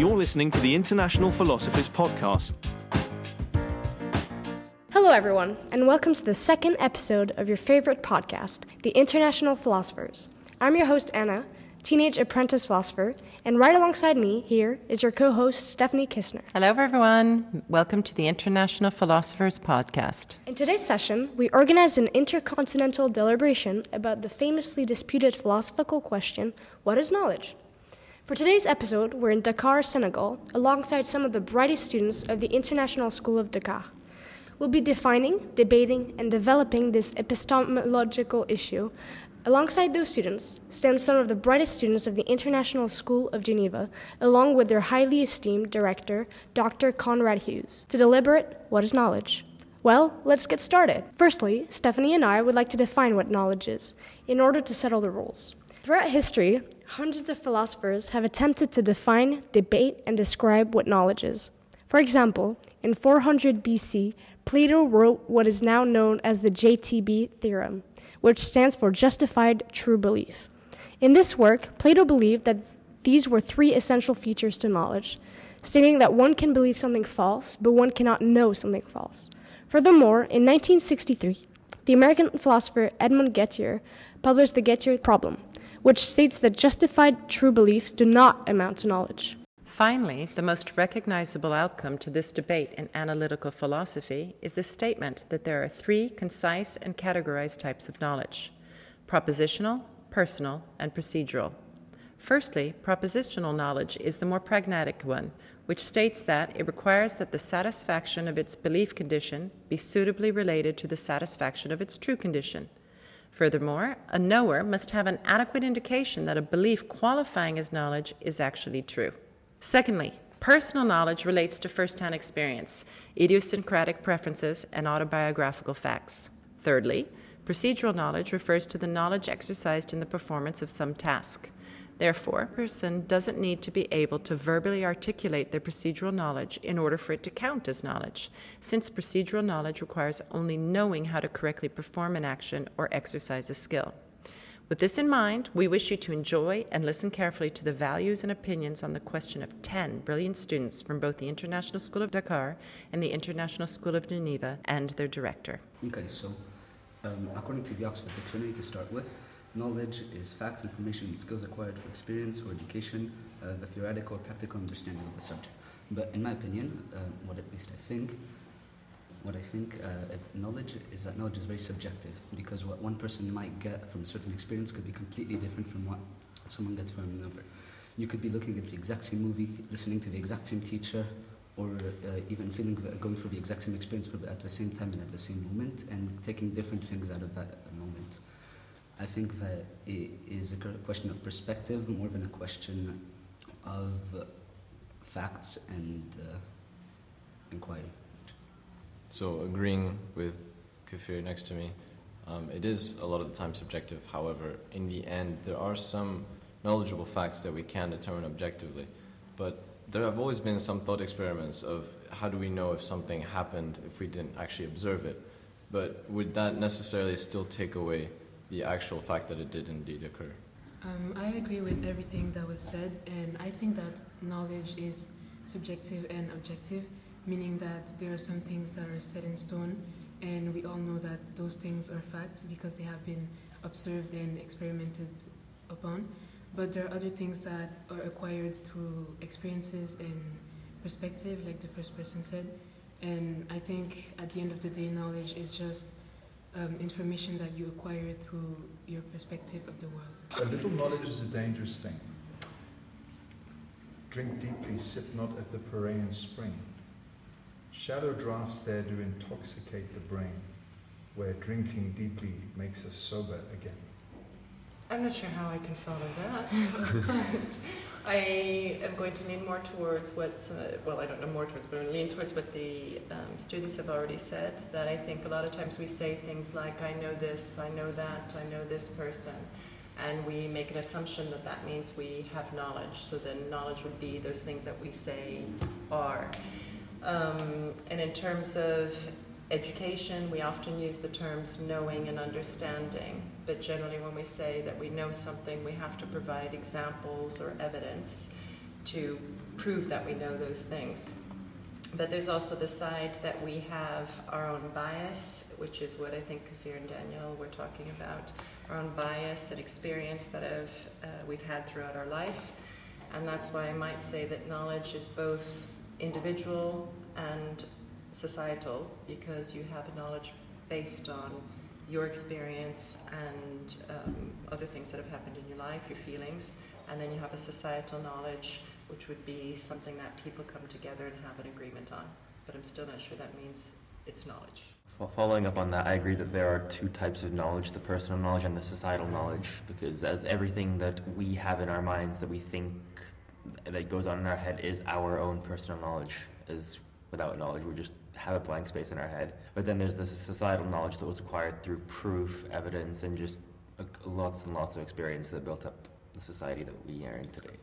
You're listening to the International Philosophers Podcast. Hello, everyone, and welcome to the second episode of your favorite podcast, The International Philosophers. I'm your host, Anna, teenage apprentice philosopher, and right alongside me here is your co host, Stephanie Kissner. Hello, everyone. Welcome to the International Philosophers Podcast. In today's session, we organized an intercontinental deliberation about the famously disputed philosophical question what is knowledge? For today's episode, we're in Dakar, Senegal, alongside some of the brightest students of the International School of Dakar. We'll be defining, debating, and developing this epistemological issue Alongside those students stand some of the brightest students of the International School of Geneva, along with their highly esteemed director, Dr. Conrad Hughes, to deliberate what is knowledge. Well, let's get started. Firstly, Stephanie and I would like to define what knowledge is, in order to settle the rules. Throughout history, hundreds of philosophers have attempted to define, debate, and describe what knowledge is. For example, in 400 BC, Plato wrote what is now known as the JTB theorem which stands for justified true belief. In this work, Plato believed that these were three essential features to knowledge, stating that one can believe something false, but one cannot know something false. Furthermore, in 1963, the American philosopher Edmund Gettier published the Gettier problem, which states that justified true beliefs do not amount to knowledge. Finally, the most recognizable outcome to this debate in analytical philosophy is the statement that there are three concise and categorized types of knowledge propositional, personal, and procedural. Firstly, propositional knowledge is the more pragmatic one, which states that it requires that the satisfaction of its belief condition be suitably related to the satisfaction of its true condition. Furthermore, a knower must have an adequate indication that a belief qualifying as knowledge is actually true. Secondly, personal knowledge relates to first hand experience, idiosyncratic preferences, and autobiographical facts. Thirdly, procedural knowledge refers to the knowledge exercised in the performance of some task. Therefore, a person doesn't need to be able to verbally articulate their procedural knowledge in order for it to count as knowledge, since procedural knowledge requires only knowing how to correctly perform an action or exercise a skill. With this in mind, we wish you to enjoy and listen carefully to the values and opinions on the question of 10 brilliant students from both the International School of Dakar and the International School of Geneva and their director. Okay, so um, according to the Oxford Dictionary, to start with, knowledge is facts, information, and skills acquired through experience or education, uh, the theoretical or practical understanding of the subject. But in my opinion, uh, what at least I think, what I think uh, knowledge is that knowledge is very subjective because what one person might get from a certain experience could be completely different from what someone gets from another. You could be looking at the exact same movie, listening to the exact same teacher, or uh, even feeling going through the exact same experience at the same time and at the same moment, and taking different things out of that moment. I think that it is a question of perspective more than a question of facts and uh, inquiry. So agreeing with Kafir next to me, um, it is a lot of the time subjective. However, in the end, there are some knowledgeable facts that we can determine objectively. But there have always been some thought experiments of how do we know if something happened if we didn't actually observe it. But would that necessarily still take away the actual fact that it did indeed occur? Um, I agree with everything that was said, and I think that knowledge is subjective and objective meaning that there are some things that are set in stone, and we all know that those things are facts because they have been observed and experimented upon. But there are other things that are acquired through experiences and perspective, like the first person said. And I think at the end of the day, knowledge is just um, information that you acquire through your perspective of the world. A little knowledge is a dangerous thing. Drink deeply, sip not at the Pierian spring. Shallow draughts there do intoxicate the brain, where drinking deeply makes us sober again. I'm not sure how I can follow that. I am going to lean more towards what's, uh, well, I don't know more towards, but I'm lean towards what the um, students have already said. That I think a lot of times we say things like, I know this, I know that, I know this person. And we make an assumption that that means we have knowledge. So then knowledge would be those things that we say are. Um, and in terms of education, we often use the terms knowing and understanding. But generally, when we say that we know something, we have to provide examples or evidence. to prove that we know those things. But there's also the side that we have our own bias, which is what I think Kafir and Daniel were talking about, our own bias and experience that have, uh, we've had throughout our life. And that's why I might say that knowledge is both individual and societal, because you have a knowledge based on your experience and um, other things that have happened in your life, your feelings, and then you have a societal knowledge which would be something that people come together and have an agreement on. But I'm still not sure that means it's knowledge. Well, following up on that, I agree that there are two types of knowledge the personal knowledge and the societal knowledge. Because as everything that we have in our minds that we think that goes on in our head is our own personal knowledge, is without knowledge, we're just have a blank space in our head. But then there's the societal knowledge that was acquired through proof, evidence, and just lots and lots of experience that built up the society that we are in today.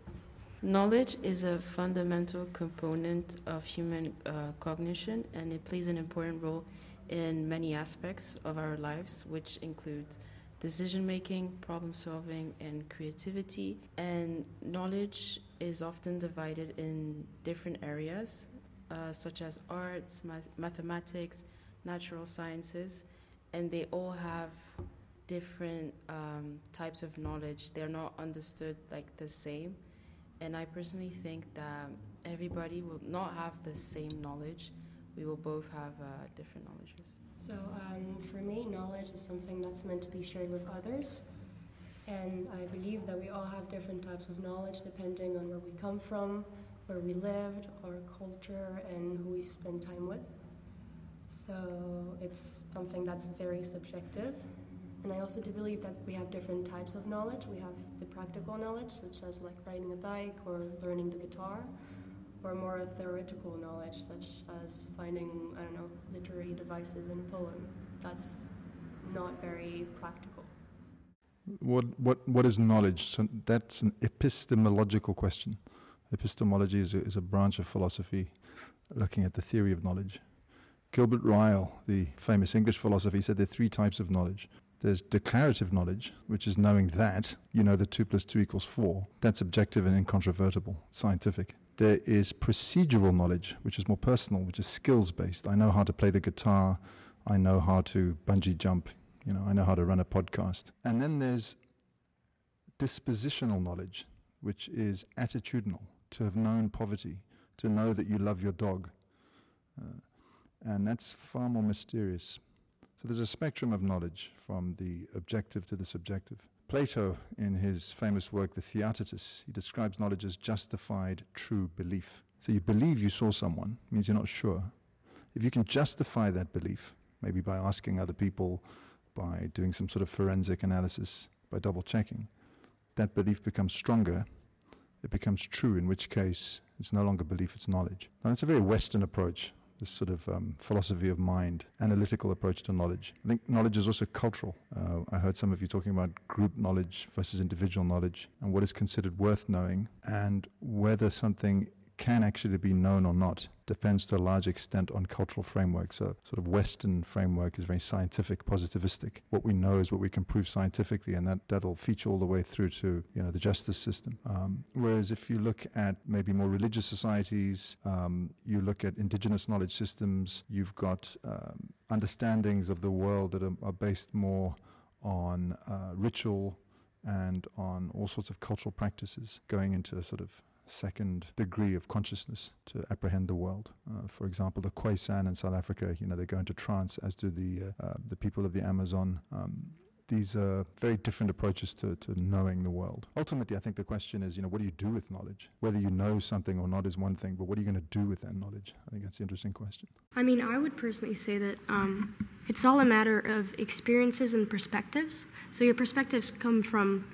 Knowledge is a fundamental component of human uh, cognition and it plays an important role in many aspects of our lives, which includes decision making, problem solving, and creativity. And knowledge is often divided in different areas, uh, such as arts, math- mathematics, natural sciences, and they all have different um, types of knowledge. They're not understood like the same. And I personally think that everybody will not have the same knowledge. We will both have uh, different knowledges. So, um, for me, knowledge is something that's meant to be shared with others. And I believe that we all have different types of knowledge depending on where we come from, where we lived, our culture, and who we spend time with. So, it's something that's very subjective. And I also do believe that we have different types of knowledge. We have the practical knowledge, such as like riding a bike or learning the guitar, or more theoretical knowledge, such as finding, I don't know, literary devices in a poem. That's not very practical. What, what, what is knowledge? So that's an epistemological question. Epistemology is a, is a branch of philosophy looking at the theory of knowledge. Gilbert Ryle, the famous English philosopher, said there are three types of knowledge. There's declarative knowledge, which is knowing that you know that 2 plus 2 equals 4. That's objective and incontrovertible, scientific. There is procedural knowledge, which is more personal, which is skills based. I know how to play the guitar. I know how to bungee jump. You know, I know how to run a podcast. And then there's dispositional knowledge, which is attitudinal, to have known poverty, to know that you love your dog. Uh, and that's far more mysterious. So there's a spectrum of knowledge from the objective to the subjective. Plato, in his famous work, The Theaetetus, he describes knowledge as justified true belief. So you believe you saw someone, means you're not sure. If you can justify that belief, maybe by asking other people, by doing some sort of forensic analysis, by double checking, that belief becomes stronger, it becomes true, in which case it's no longer belief, it's knowledge. Now, it's a very Western approach this sort of um, philosophy of mind, analytical approach to knowledge. I think knowledge is also cultural. Uh, I heard some of you talking about group knowledge versus individual knowledge and what is considered worth knowing and whether something can actually be known or not depends to a large extent on cultural frameworks. So, sort of Western framework is very scientific, positivistic. What we know is what we can prove scientifically, and that, that'll feature all the way through to you know the justice system. Um, whereas if you look at maybe more religious societies, um, you look at indigenous knowledge systems, you've got um, understandings of the world that are, are based more on uh, ritual and on all sorts of cultural practices going into a sort of second degree of consciousness to apprehend the world. Uh, for example, the Khoisan in South Africa, you know, they go into trance, as do the uh, uh, the people of the Amazon. Um, these are very different approaches to, to knowing the world. Ultimately, I think the question is, you know, what do you do with knowledge? Whether you know something or not is one thing, but what are you going to do with that knowledge? I think that's the interesting question. I mean, I would personally say that um, it's all a matter of experiences and perspectives. So your perspectives come from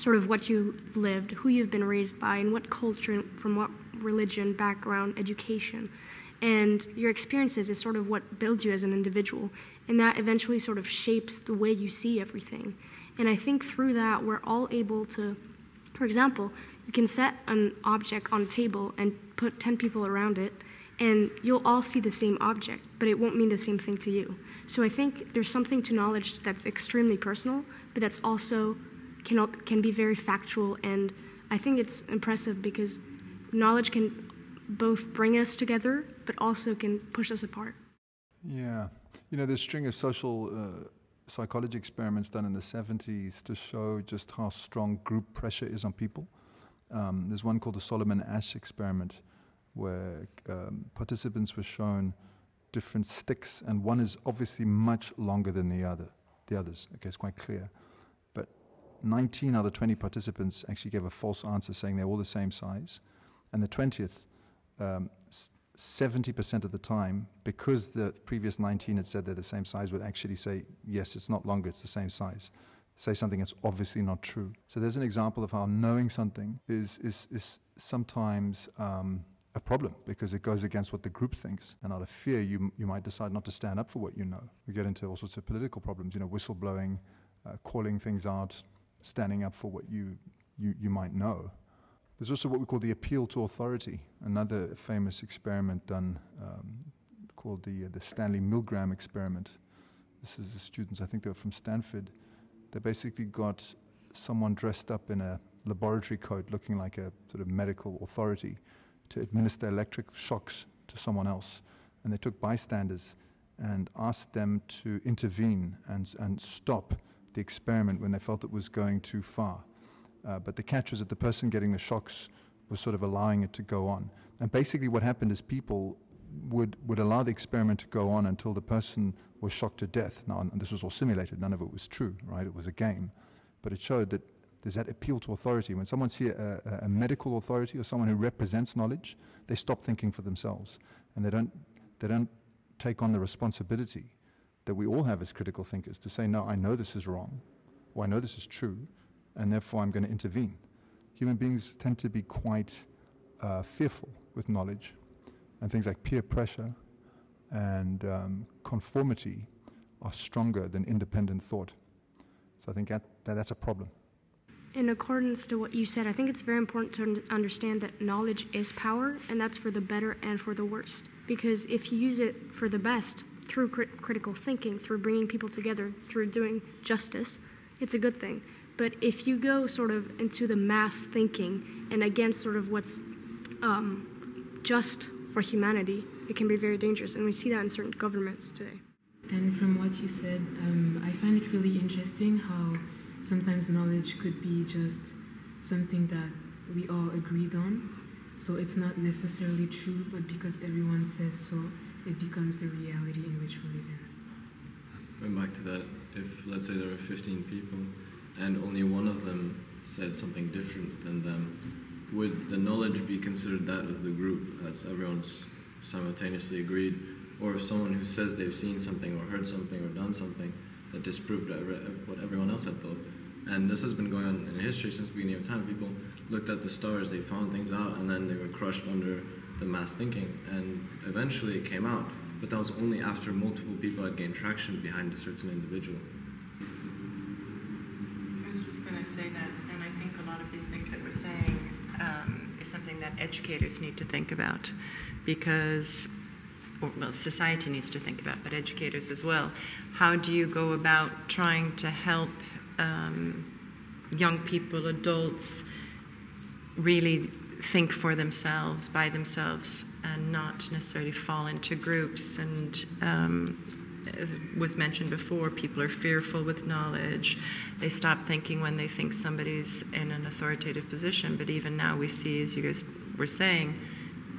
sort of what you've lived, who you've been raised by, and what culture, from what religion, background, education. And your experiences is sort of what builds you as an individual. And that eventually sort of shapes the way you see everything. And I think through that, we're all able to, for example, you can set an object on a table and put 10 people around it, and you'll all see the same object, but it won't mean the same thing to you. So I think there's something to knowledge that's extremely personal, but that's also can, can be very factual. And I think it's impressive because knowledge can both bring us together, but also can push us apart. Yeah. You know, there's a string of social uh, psychology experiments done in the 70s to show just how strong group pressure is on people. Um, there's one called the Solomon Asch experiment, where um, participants were shown different sticks, and one is obviously much longer than the other. The others, okay, it's quite clear. But 19 out of 20 participants actually gave a false answer, saying they're all the same size, and the 20th, um, 70% of the time, because the previous 19 had said they're the same size, would actually say, yes, it's not longer, it's the same size. Say something that's obviously not true. So there's an example of how knowing something is, is, is sometimes um, a problem because it goes against what the group thinks. And out of fear, you, you might decide not to stand up for what you know. We get into all sorts of political problems, you know, whistleblowing, uh, calling things out, standing up for what you, you, you might know. There's also what we call the appeal to authority, another famous experiment done um, called the, uh, the Stanley Milgram experiment. This is the students, I think they were from Stanford. They basically got someone dressed up in a laboratory coat looking like a sort of medical authority to administer electric shocks to someone else. And they took bystanders and asked them to intervene and, and stop the experiment when they felt it was going too far. Uh, but the catch was that the person getting the shocks was sort of allowing it to go on. And basically, what happened is people would, would allow the experiment to go on until the person was shocked to death. Now, this was all simulated, none of it was true, right? It was a game. But it showed that there's that appeal to authority. When someone sees a, a, a medical authority or someone who represents knowledge, they stop thinking for themselves. And they don't, they don't take on the responsibility that we all have as critical thinkers to say, no, I know this is wrong, or I know this is true, and therefore I'm going to intervene. Human beings tend to be quite uh, fearful with knowledge, and things like peer pressure and um, conformity are stronger than independent thought. So I think that, that that's a problem. In accordance to what you said, I think it's very important to understand that knowledge is power, and that's for the better and for the worst. Because if you use it for the best, through crit- critical thinking, through bringing people together, through doing justice, it's a good thing. But if you go sort of into the mass thinking and against sort of what's um, just for humanity, it can be very dangerous. And we see that in certain governments today. And from what you said, um, I find it really interesting how sometimes knowledge could be just something that we all agreed on. So it's not necessarily true, but because everyone says so, it becomes the reality in which we live in. Going back to that, if let's say there are 15 people and only one of them said something different than them, would the knowledge be considered that of the group as everyone's simultaneously agreed? Or if someone who says they've seen something or heard something or done something that disproved what everyone else had thought? And this has been going on in history since the beginning of time. People looked at the stars, they found things out, and then they were crushed under the mass thinking. And eventually it came out. But that was only after multiple people had gained traction behind a certain individual. I was just going to say that, and I think a lot of these things that we're saying um, is something that educators need to think about because, well, society needs to think about, but educators as well. How do you go about trying to help um, young people, adults, really think for themselves, by themselves, and not necessarily fall into groups and um, as was mentioned before, people are fearful with knowledge. They stop thinking when they think somebody's in an authoritative position. But even now, we see, as you guys were saying,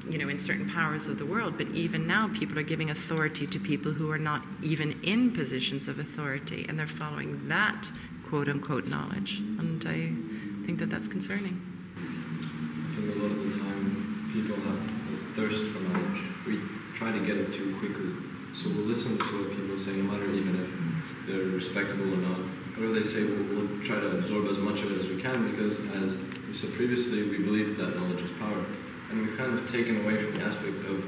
you know, in certain powers of the world, but even now, people are giving authority to people who are not even in positions of authority, and they're following that quote unquote knowledge. And I think that that's concerning. I think a lot of the time, people have a thirst for knowledge. We try to get it too quickly so we'll listen to what people say, no matter even if they're respectable or not. Or they say we'll, we'll try to absorb as much of it as we can because, as we said previously, we believe that knowledge is power. And we've kind of taken away from the aspect of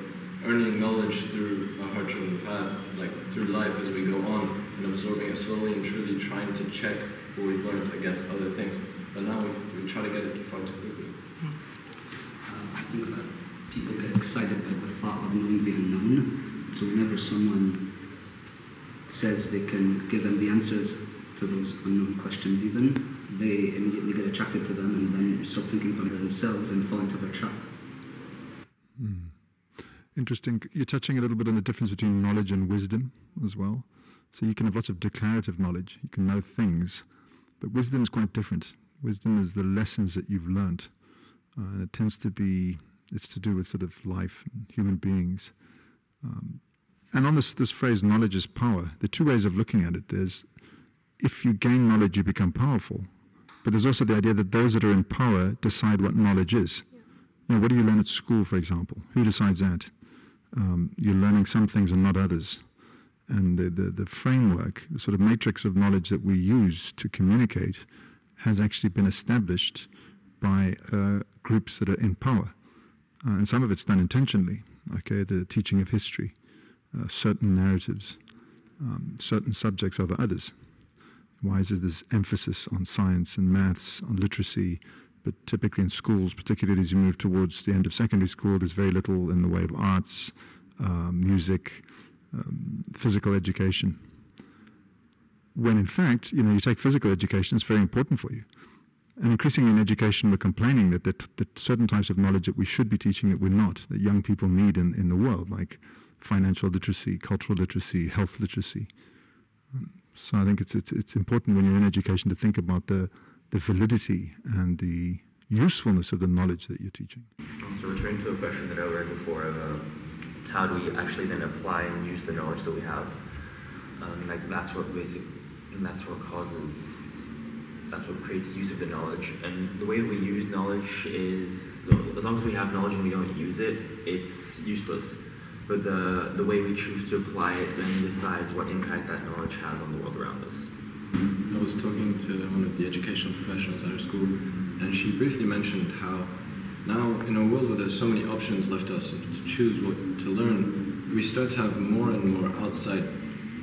earning knowledge through a hard chosen path, like through life as we go on, and absorbing it slowly and truly trying to check what we've learned against other things. But now we try to get it far too quickly. Uh, I think that people get excited by the thought of knowing the unknown so whenever someone says they can give them the answers to those unknown questions even, they immediately get attracted to them and then stop thinking for themselves and fall into their trap. Mm. Interesting. You're touching a little bit on the difference between knowledge and wisdom as well. So you can have lots of declarative knowledge, you can know things, but wisdom is quite different. Wisdom is the lessons that you've learned, uh, and it tends to be it's to do with sort of life and human beings. Um, and on this this phrase, knowledge is power. There are two ways of looking at it. There's if you gain knowledge, you become powerful. But there's also the idea that those that are in power decide what knowledge is. You know, what do you learn at school, for example? Who decides that? Um, you're learning some things and not others and the, the, the, framework, the sort of matrix of knowledge that we use to communicate, has actually been established by uh, groups that are in power. Uh, and some of it's done intentionally, okay, the teaching of history, uh, certain narratives, um, certain subjects over others. Why is there this emphasis on science and maths, on literacy? But typically in schools, particularly as you move towards the end of secondary school, there's very little in the way of arts, uh, music, um, physical education. When in fact, you know, you take physical education, it's very important for you. And increasingly in education, we're complaining that, that, that certain types of knowledge that we should be teaching that we're not, that young people need in, in the world, like financial literacy, cultural literacy, health literacy. Um, so I think it's, it's, it's important when you're in education to think about the, the validity and the usefulness of the knowledge that you're teaching. So returning to a question that I read before of uh, how do we actually then apply and use the knowledge that we have? Um, like that's what basic, and that's what causes, that's what creates use of the knowledge. And the way we use knowledge is, as long as we have knowledge and we don't use it, it's useless. But the, the way we choose to apply it then decides what impact that knowledge has on the world around us. I was talking to one of the educational professionals at our school, and she briefly mentioned how now, in a world where there's so many options left us to choose what to learn, we start to have more and more outside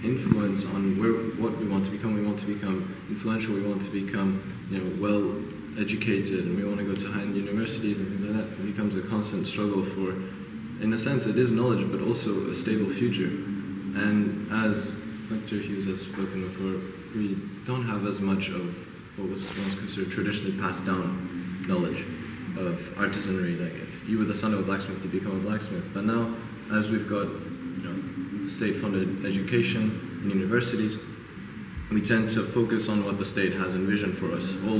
influence on where what we want to become. We want to become influential. We want to become, you know, well educated, and we want to go to high-end universities and things like that. It becomes a constant struggle for, in a sense, it is knowledge, but also a stable future. And as Dr. Hughes has spoken before, we don't have as much of what was once considered traditionally passed down knowledge of artisanry. Like if you were the son of a blacksmith, you become a blacksmith. But now, as we've got state-funded education in universities, we tend to focus on what the state has envisioned for us. All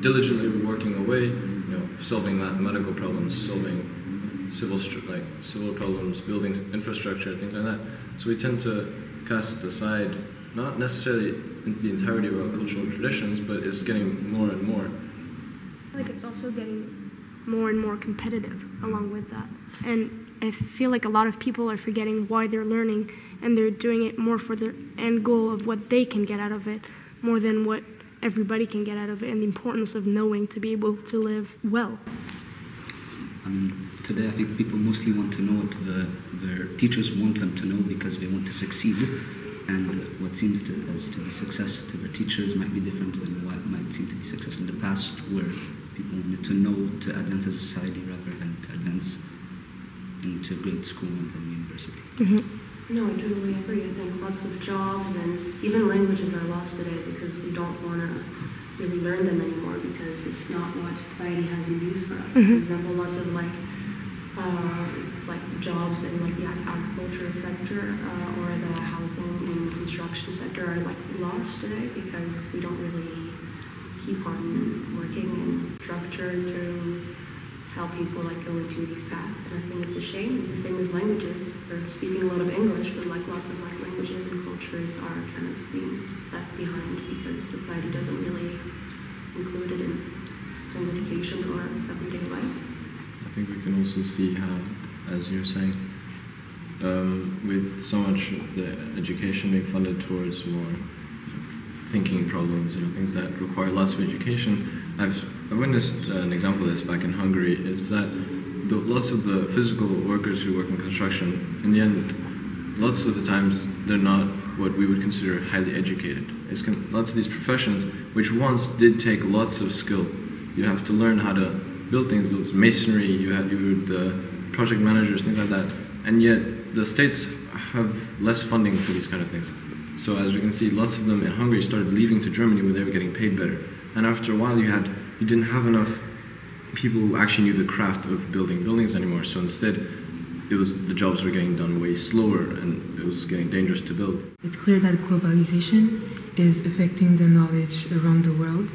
diligently working away, you know, solving mathematical problems, solving civil like civil problems, building infrastructure, things like that. So we tend to cast aside not necessarily the entirety of our cultural traditions, but it's getting more and more I like it's also getting more and more competitive along with that. And I feel like a lot of people are forgetting why they're learning and they're doing it more for their end goal of what they can get out of it more than what everybody can get out of it and the importance of knowing to be able to live well. I mean, today I think people mostly want to know what the, their teachers want them to know because they want to succeed. And what seems to, as to be success to the teachers might be different than what might seem to be success in the past, where people wanted to know to advance as a society rather than to advance into grade school and then university. Mm-hmm. No, I totally agree. I think lots of jobs and even languages are lost today because we don't want to really learn them anymore because it's not what society has in use for us. Mm-hmm. For example, lots of like uh, like jobs in like the agriculture sector uh, or the housing and construction sector are like lost today because we don't really keep on working in structure to help people like go into these paths. And I think it's a shame. It's the same with languages. We're speaking a lot of English, but like lots of like languages and cultures are kind of being left behind because society doesn't really include it in, in education or everyday life. I think we can also see how, as you're saying, um, with so much of the education being funded towards more thinking problems, you know, things that require lots of education. I've, I witnessed uh, an example of this back in Hungary, is that the, lots of the physical workers who work in construction, in the end, lots of the times they're not what we would consider highly educated. It's con- lots of these professions, which once did take lots of skill. You have to learn how to build things, it was masonry, you had you the project managers, things like that. And yet the states have less funding for these kind of things. So as we can see, lots of them in Hungary started leaving to Germany where they were getting paid better. And after a while, you had you didn't have enough people who actually knew the craft of building buildings anymore. So instead, it was the jobs were getting done way slower and it was getting dangerous to build. It's clear that globalization is affecting the knowledge around the world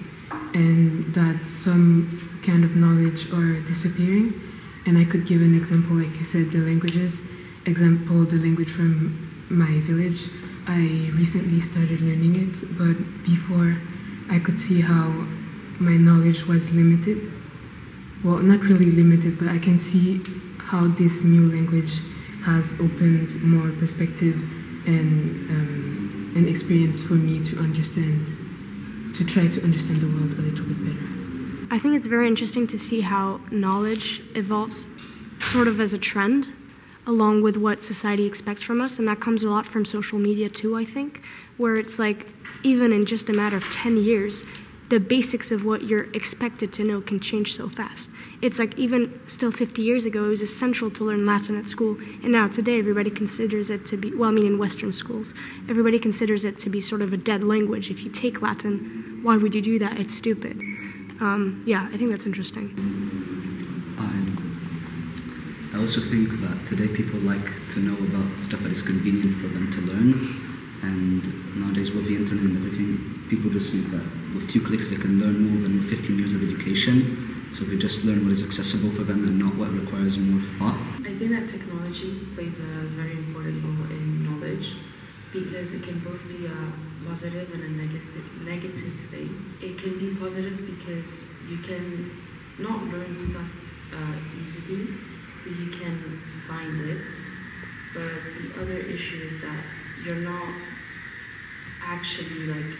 and that some kind of knowledge are disappearing. And I could give an example, like you said, the languages. Example, the language from my village. I recently started learning it, but before I could see how my knowledge was limited. Well, not really limited, but I can see how this new language has opened more perspective and um, an experience for me to understand, to try to understand the world a little bit better. I think it's very interesting to see how knowledge evolves sort of as a trend along with what society expects from us and that comes a lot from social media too i think where it's like even in just a matter of 10 years the basics of what you're expected to know can change so fast. It's like even still 50 years ago it was essential to learn latin at school and now today everybody considers it to be well i mean in western schools everybody considers it to be sort of a dead language. If you take latin why would you do that? It's stupid. Um, yeah i think that's interesting. I also think that today people like to know about stuff that is convenient for them to learn. And nowadays, with the internet and everything, people just think that with two clicks they can learn more than with 15 years of education. So they just learn what is accessible for them and not what requires more thought. I think that technology plays a very important role in knowledge because it can both be a positive and a negative negative thing. It can be positive because you can not learn stuff uh, easily you can find it. But the other issue is that you're not actually like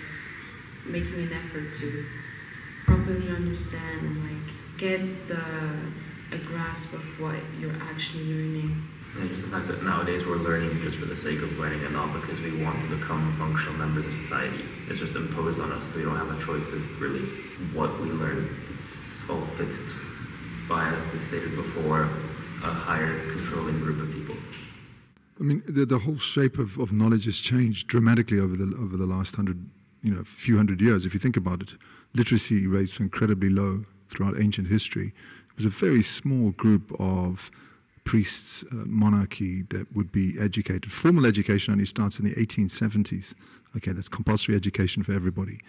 making an effort to properly understand and like get the a grasp of what you're actually learning. And just the fact that nowadays we're learning just for the sake of learning and not because we want to become functional members of society. It's just imposed on us, so we don't have a choice of really what we learn. It's all fixed by, as stated before, a higher controlling group of people. I mean, the, the whole shape of, of knowledge has changed dramatically over the over the last hundred, you know, a few hundred years. If you think about it, literacy rates were incredibly low throughout ancient history. It was a very small group of priests, uh, monarchy that would be educated. Formal education only starts in the 1870s. Okay, that's compulsory education for everybody.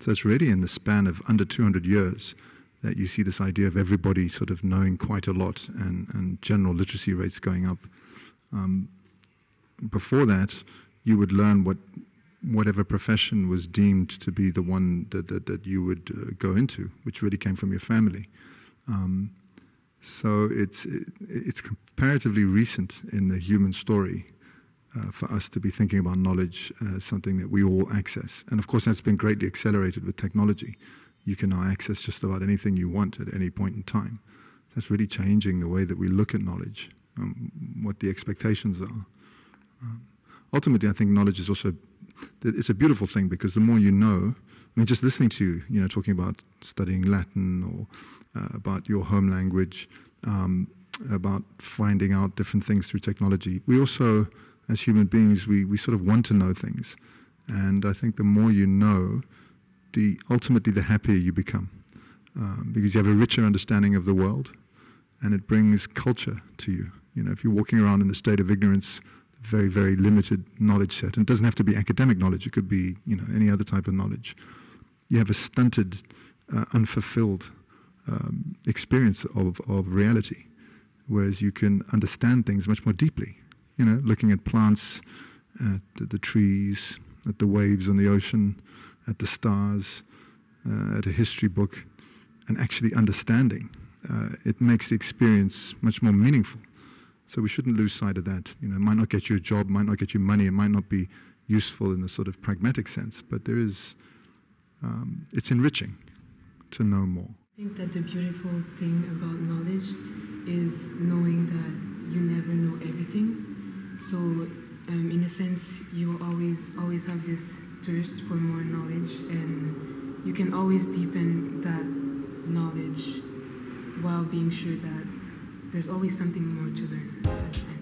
So it's really in the span of under 200 years that you see this idea of everybody sort of knowing quite a lot and, and general literacy rates going up. Um, before that, you would learn what whatever profession was deemed to be the one that, that, that you would uh, go into, which really came from your family. Um, so it's, it, it's comparatively recent in the human story uh, for us to be thinking about knowledge as something that we all access. And of course, that's been greatly accelerated with technology you can now access just about anything you want at any point in time. That's really changing the way that we look at knowledge, um, what the expectations are. Um, ultimately, I think knowledge is also it's a beautiful thing because the more you know, I mean, just listening to you, you know, talking about studying Latin or uh, about your home language, um, about finding out different things through technology. We also, as human beings, we, we sort of want to know things. And I think the more you know, the ultimately the happier you become um, because you have a richer understanding of the world and it brings culture to you. You know, if you're walking around in a state of ignorance, very, very limited knowledge set, and it doesn't have to be academic knowledge, it could be, you know, any other type of knowledge. You have a stunted, uh, unfulfilled um, experience of, of reality, whereas you can understand things much more deeply. You know, looking at plants, at the, the trees, at the waves on the ocean, at the stars, uh, at a history book, and actually understanding. Uh, it makes the experience much more meaningful. So we shouldn't lose sight of that. You know, it might not get you a job, might not get you money, it might not be useful in the sort of pragmatic sense, but there is, um, it's enriching to know more. I think that the beautiful thing about knowledge is knowing that you never know everything. So, um, in a sense, you always always have this thirst for more knowledge, and you can always deepen that knowledge while being sure that there's always something more to learn.